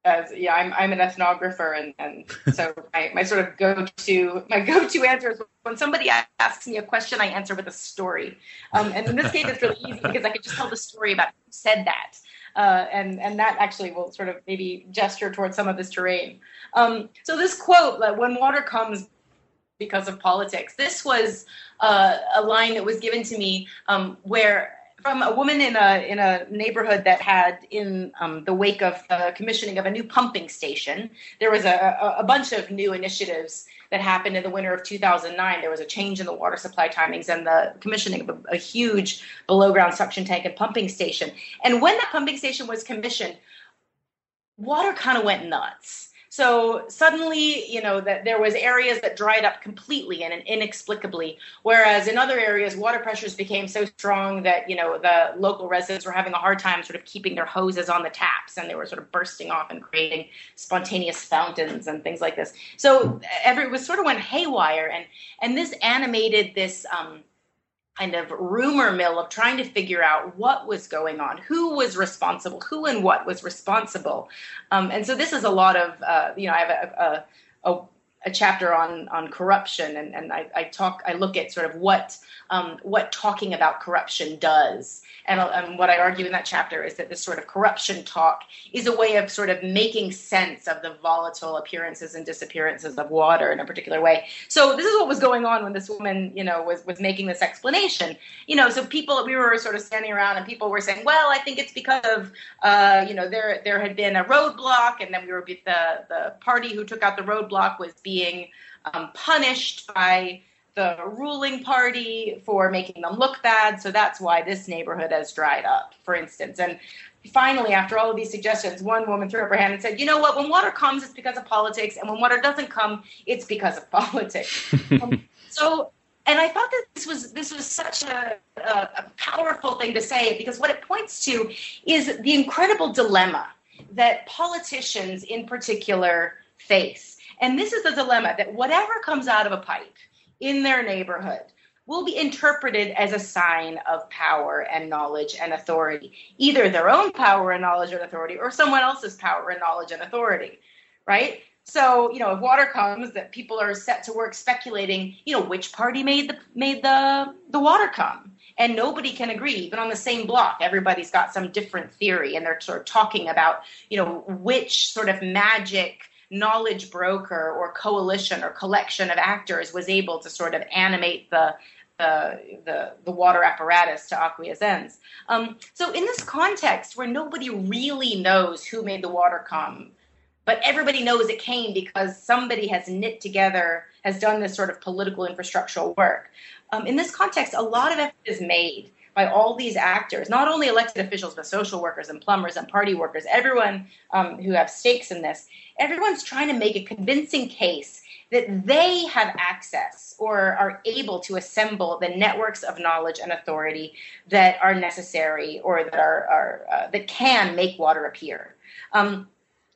as yeah, I'm I'm an ethnographer, and and so my, my sort of go to my go to answer is when somebody asks me a question, I answer with a story. Um, and in this case, it's really easy because I could just tell the story about who said that, uh, and and that actually will sort of maybe gesture towards some of this terrain. Um, so this quote, "When water comes." Because of politics. This was uh, a line that was given to me um, where from a woman in a in a neighborhood that had, in um, the wake of the commissioning of a new pumping station, there was a, a, bunch of new initiatives that happened in the winter of 2009. There was a change in the water supply timings and the commissioning of a, a huge below ground suction tank and pumping station. And when that pumping station was commissioned, water kind of went nuts so suddenly, you know, that there was areas that dried up completely and inexplicably, whereas in other areas, water pressures became so strong that you know the local residents were having a hard time sort of keeping their hoses on the taps, and they were sort of bursting off and creating spontaneous fountains and things like this. So every it was sort of went haywire, and and this animated this. Um, kind of rumor mill of trying to figure out what was going on, who was responsible, who and what was responsible. Um, and so this is a lot of, uh, you know, I have a, a, a, a chapter on on corruption, and, and I, I, talk, I look at sort of what um, what talking about corruption does. And, and, what I argue in that chapter is that this sort of corruption talk is a way of sort of making sense of the volatile appearances and disappearances of water in a particular way. So this is what was going on when this woman, you know, was was making this explanation. You know, so people we were sort of standing around and people were saying, well, I think it's because of, uh, you know, there there had been a roadblock, and then we were the the party who took out the roadblock was being um, punished by the ruling party for making them look bad. So that's why this neighborhood has dried up, for instance. And finally, after all of these suggestions, one woman threw up her hand and said, You know what? When water comes, it's because of politics. And when water doesn't come, it's because of politics. um, so, and I thought that this was this was such a, a, a powerful thing to say because what it points to is the incredible dilemma that politicians in particular face. And this is the dilemma that whatever comes out of a pipe, in their neighborhood will be interpreted as a sign of power and knowledge and authority, either their own power and knowledge and authority or someone else's power and knowledge and authority, right? So, you know, if water comes, that people are set to work speculating, you know, which party made the made the the water come, and nobody can agree. Even on the same block, everybody's got some different theory, and they're sort of talking about, you know, which sort of magic knowledge broker or coalition or collection of actors was able to sort of animate the the, the, water apparatus to ends. Um, so in this context where nobody really knows who made the water come, but everybody knows it came because somebody has knit together, has done this sort of political infrastructural work. Um, in this context, a lot of effort is made by all these actors, not only elected officials, but social workers and plumbers and party workers, everyone um, who have stakes in this. Everyone's trying to make a convincing case that they have access or are able to assemble the networks of knowledge and authority that are necessary or that are, are uh, that can make water appear. Um,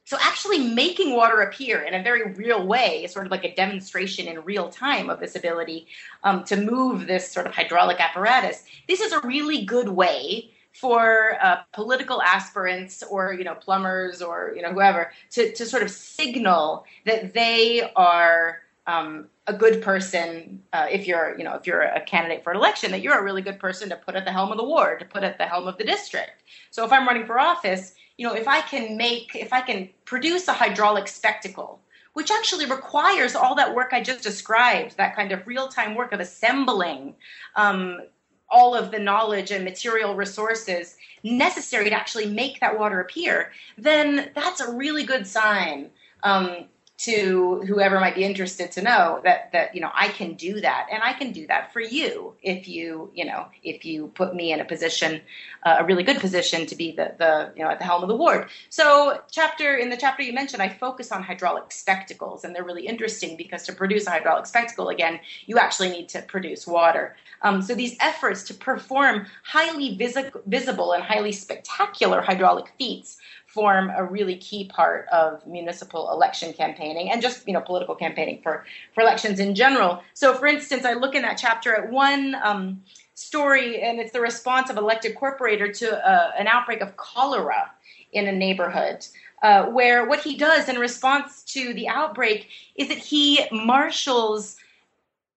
so actually making water appear in a very real way is sort of like a demonstration in real time of this ability um, to move this sort of hydraulic apparatus. This is a really good way for uh, political aspirants or you know plumbers or you know whoever to, to sort of signal that they are um, a good person uh, if you're you know if you're a candidate for an election that you're a really good person to put at the helm of the ward to put at the helm of the district so if i'm running for office you know, if I can make, if I can produce a hydraulic spectacle, which actually requires all that work I just described, that kind of real time work of assembling um, all of the knowledge and material resources necessary to actually make that water appear, then that's a really good sign. Um, to whoever might be interested to know that that you know I can do that. And I can do that for you if you you know if you put me in a position uh, a really good position to be the the you know at the helm of the ward. So chapter in the chapter you mentioned I focus on hydraulic spectacles and they're really interesting because to produce a hydraulic spectacle again you actually need to produce water. Um, so these efforts to perform highly visi- visible and highly spectacular hydraulic feats form a really key part of municipal election campaigning and just you know political campaigning for for elections in general. So, for instance, I look in that chapter at one um, story, and it's the response of elected corporator to uh, an outbreak of cholera in a neighborhood. Uh, where what he does in response to the outbreak is that he marshals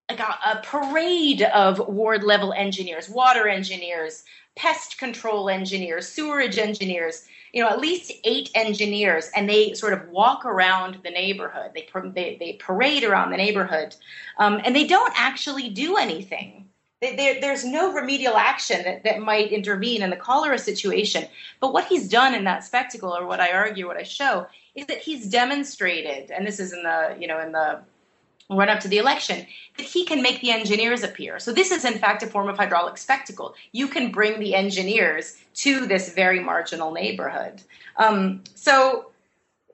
like a, a parade of ward level engineers, water engineers, pest control engineers, sewerage engineers, you know, at least eight engineers, and they sort of walk around the neighborhood. They they, they parade around the neighborhood, um, and they don't actually do anything. There's no remedial action that, that might intervene in the cholera situation. But what he's done in that spectacle, or what I argue, what I show, is that he's demonstrated, and this is in the you know in the run up to the election, that he can make the engineers appear. So this is in fact a form of hydraulic spectacle. You can bring the engineers to this very marginal neighborhood. Um, so,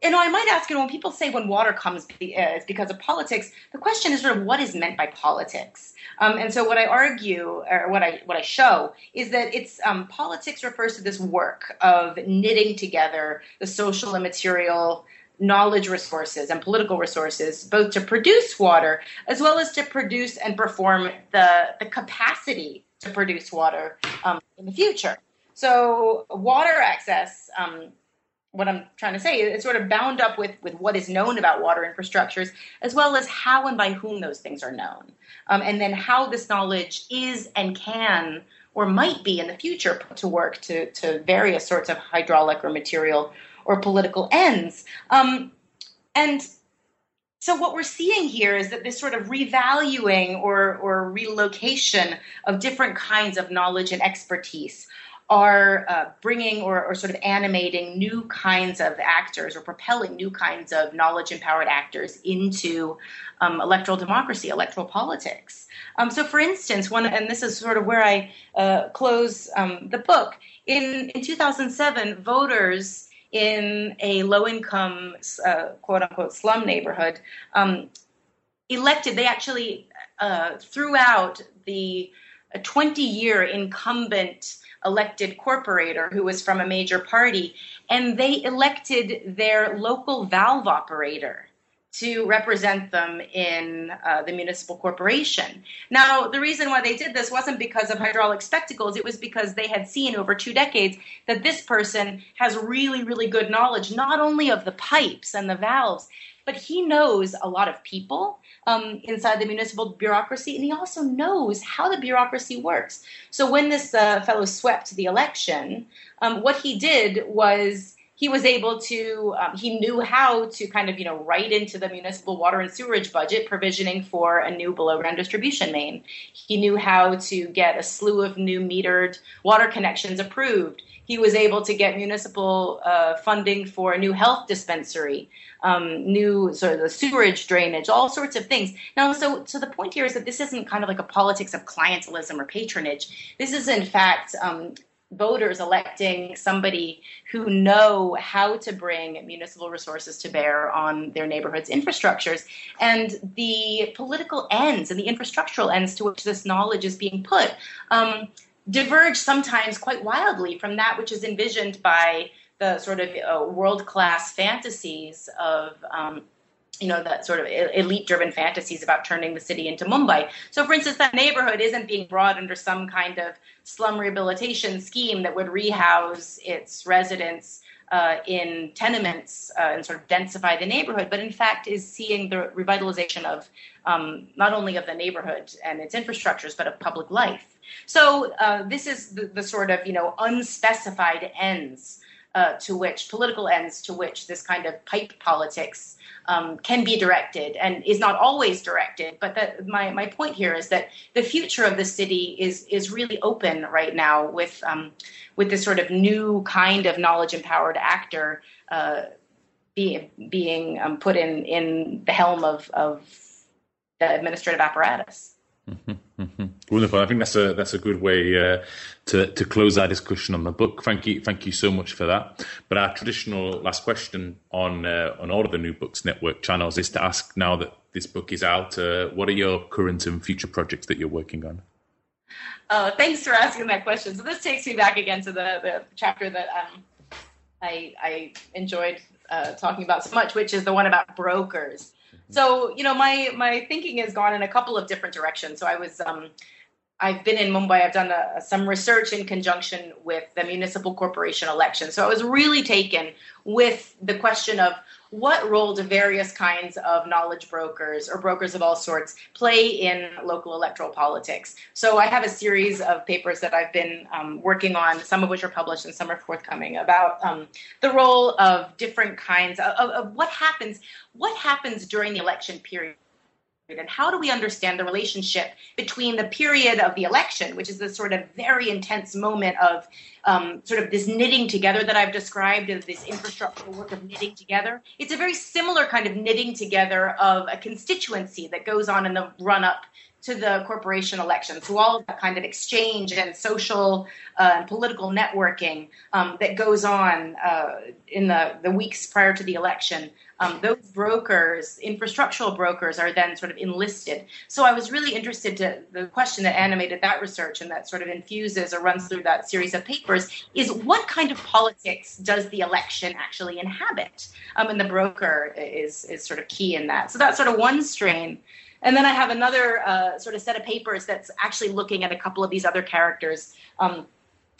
you know, I might ask, you know, when people say when water comes, uh, it's because of politics. The question is sort of what is meant by politics. Um, and so, what I argue, or what I what I show, is that it's um, politics refers to this work of knitting together the social and material knowledge resources and political resources, both to produce water as well as to produce and perform the, the capacity to produce water um, in the future. So, water access, um, what I'm trying to say, is sort of bound up with, with what is known about water infrastructures, as well as how and by whom those things are known. Um, and then how this knowledge is and can or might be in the future put to work to, to various sorts of hydraulic or material or political ends. Um, and so what we're seeing here is that this sort of revaluing or, or relocation of different kinds of knowledge and expertise are uh, bringing or, or, sort of animating new kinds of actors or propelling new kinds of knowledge empowered actors into um, electoral democracy, electoral politics. Um, so, for instance, one, and this is sort of where I uh, close um, the book, in, in 2007, voters in a low income, uh, quote unquote, slum neighborhood, um, elected, they actually uh, threw out the 20 year incumbent elected corporator who was from a major party, and they elected their local valve operator to represent them in uh, the municipal corporation. Now, the reason why they did this wasn't because of hydraulic spectacles, it was because they had seen over two decades that this person has really, really good knowledge, not only of the pipes and the valves, but he knows a lot of people um, inside the municipal bureaucracy, and he also knows how the bureaucracy works. So when this uh, fellow swept the election, um, what he did was he was able to um, he knew how to kind of you know write into the municipal water and sewerage budget provisioning for a new below ground distribution main. He knew how to get a slew of new metered water connections approved. He was able to get municipal uh, funding for a new health dispensary um, new sort of the sewerage drainage all sorts of things. Now so so the point here is that this isn't kind of like a politics of clientelism or patronage. This is in fact um, voters electing somebody who know how to bring municipal resources to bear on their neighborhoods infrastructures and the political ends and the infrastructural ends to which this knowledge is being put um, diverge sometimes quite wildly from that which is envisioned by the sort of uh, world class fantasies of um, you know that sort of elite driven fantasies about turning the city into mumbai so for instance that neighborhood isn't being brought under some kind of slum rehabilitation scheme that would rehouse its residents uh, in tenements uh, and sort of densify the neighborhood, but in fact is seeing the revitalization of um, not only of the neighborhood and its infrastructures, but of public life. So uh, this is the, the, sort of you know unspecified ends uh, to which political ends to which this kind of pipe politics um, can be directed and is not always directed. But that, my, my point here is that the future of the city is is really open right now with um, with this sort of new kind of knowledge empowered actor uh, being being um, put in in the helm of of the administrative apparatus. Mm-hmm, mm-hmm. Wonderful. I think that's a that's a good way uh, to to close our discussion on the book. Thank you, thank you so much for that. But our traditional last question on uh, on all of the New Books Network channels is to ask now that this book is out, uh, what are your current and future projects that you're working on? Uh, thanks for asking that question. So this takes me back again to the the chapter that um, I I enjoyed uh, talking about so much, which is the one about brokers. So you know, my my thinking has gone in a couple of different directions. So I was um, I've been in Mumbai. I've done a, some research in conjunction with the municipal corporation election. So I was really taken with the question of what role do various kinds of knowledge brokers or brokers of all sorts play in local electoral politics? So I have a series of papers that I've been um, working on, some of which are published and some are forthcoming, about um, the role of different kinds of, of, of what happens. What happens during the election period? And how do we understand the relationship between the period of the election, which is this sort of very intense moment of um, sort of this knitting together that I've described as this infrastructural work of knitting together. It's a very similar kind of knitting together of a constituency that goes on in the run up to the corporation election. So all of that kind of exchange and social uh, and political networking um, that goes on uh, in the, the weeks prior to the election um, those brokers, infrastructural brokers, are then sort of enlisted. So I was really interested to the question that animated that research and that sort of infuses or runs through that series of papers is what kind of politics does the election actually inhabit? Um, and the broker is is sort of key in that. So that's sort of one strain. And then I have another uh, sort of set of papers that's actually looking at a couple of these other characters. Um,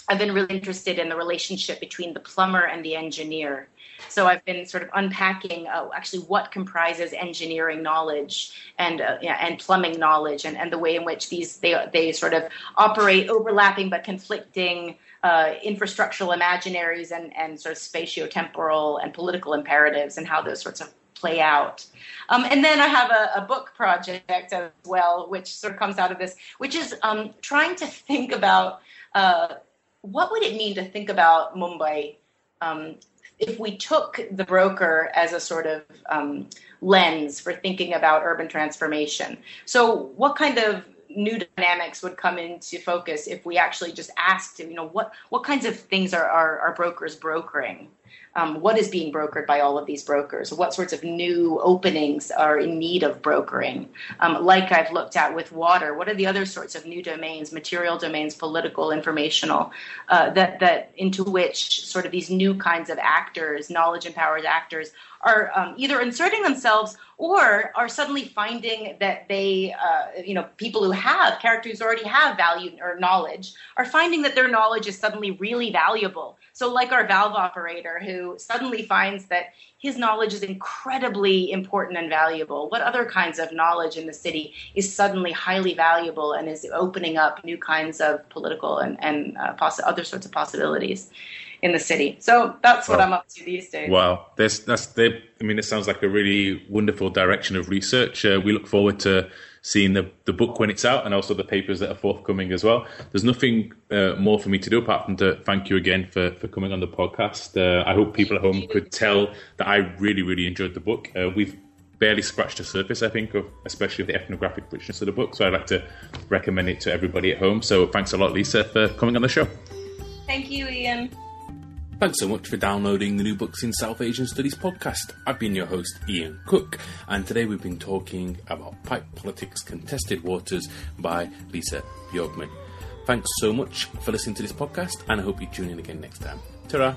I've been really interested in the relationship between the plumber and the engineer. So I've been sort of unpacking uh, actually what comprises engineering knowledge and uh, and plumbing knowledge, and, and the way in which these they they sort of operate overlapping but conflicting uh, infrastructural imaginaries and and sort of spatiotemporal and political imperatives, and how those sorts of play out. Um, and then I have a, a, book project as well, which sort of comes out of this, which is um, trying to think about uh, what would it mean to think about Mumbai um, if we took the broker as a sort of um, lens for thinking about urban transformation. So, what kind of new dynamics would come into focus if we actually just asked, you know, what what kinds of things are are, are brokers brokering? Um, what is being brokered by all of these brokers? What sorts of new openings are in need of brokering? Um, like I've looked at with water, what are the other sorts of new domains, material domains, political, informational, uh, that that into which sort of these new kinds of actors, knowledge empowered actors, are um, either inserting themselves or are suddenly finding that they, uh, you know, people who have characters already have value or knowledge are finding that their knowledge is suddenly really valuable. So, like our valve operator who suddenly finds that his knowledge is incredibly important and valuable. What other kinds of knowledge in the city is suddenly highly valuable and is opening up new kinds of political and, and uh, poss- other sorts of possibilities? In the city. So that's what I'm up to these days. Wow, that's that's. They, I mean, it sounds like a really wonderful direction of research. Uh, we look forward to seeing the the book when it's out, and also the papers that are forthcoming as well. There's nothing uh, more for me to do apart from to thank you again for for coming on the podcast. Uh, I hope people at home could tell that I really really enjoyed the book. Uh, we've barely scratched the surface, I think, of especially of the ethnographic richness of the book. So I'd like to recommend it to everybody at home. So thanks a lot, Lisa, for coming on the show. Thank you, Ian. Thanks so much for downloading the New Books in South Asian Studies podcast. I've been your host, Ian Cook, and today we've been talking about Pipe Politics Contested Waters by Lisa Bjorkman. Thanks so much for listening to this podcast, and I hope you tune in again next time. ta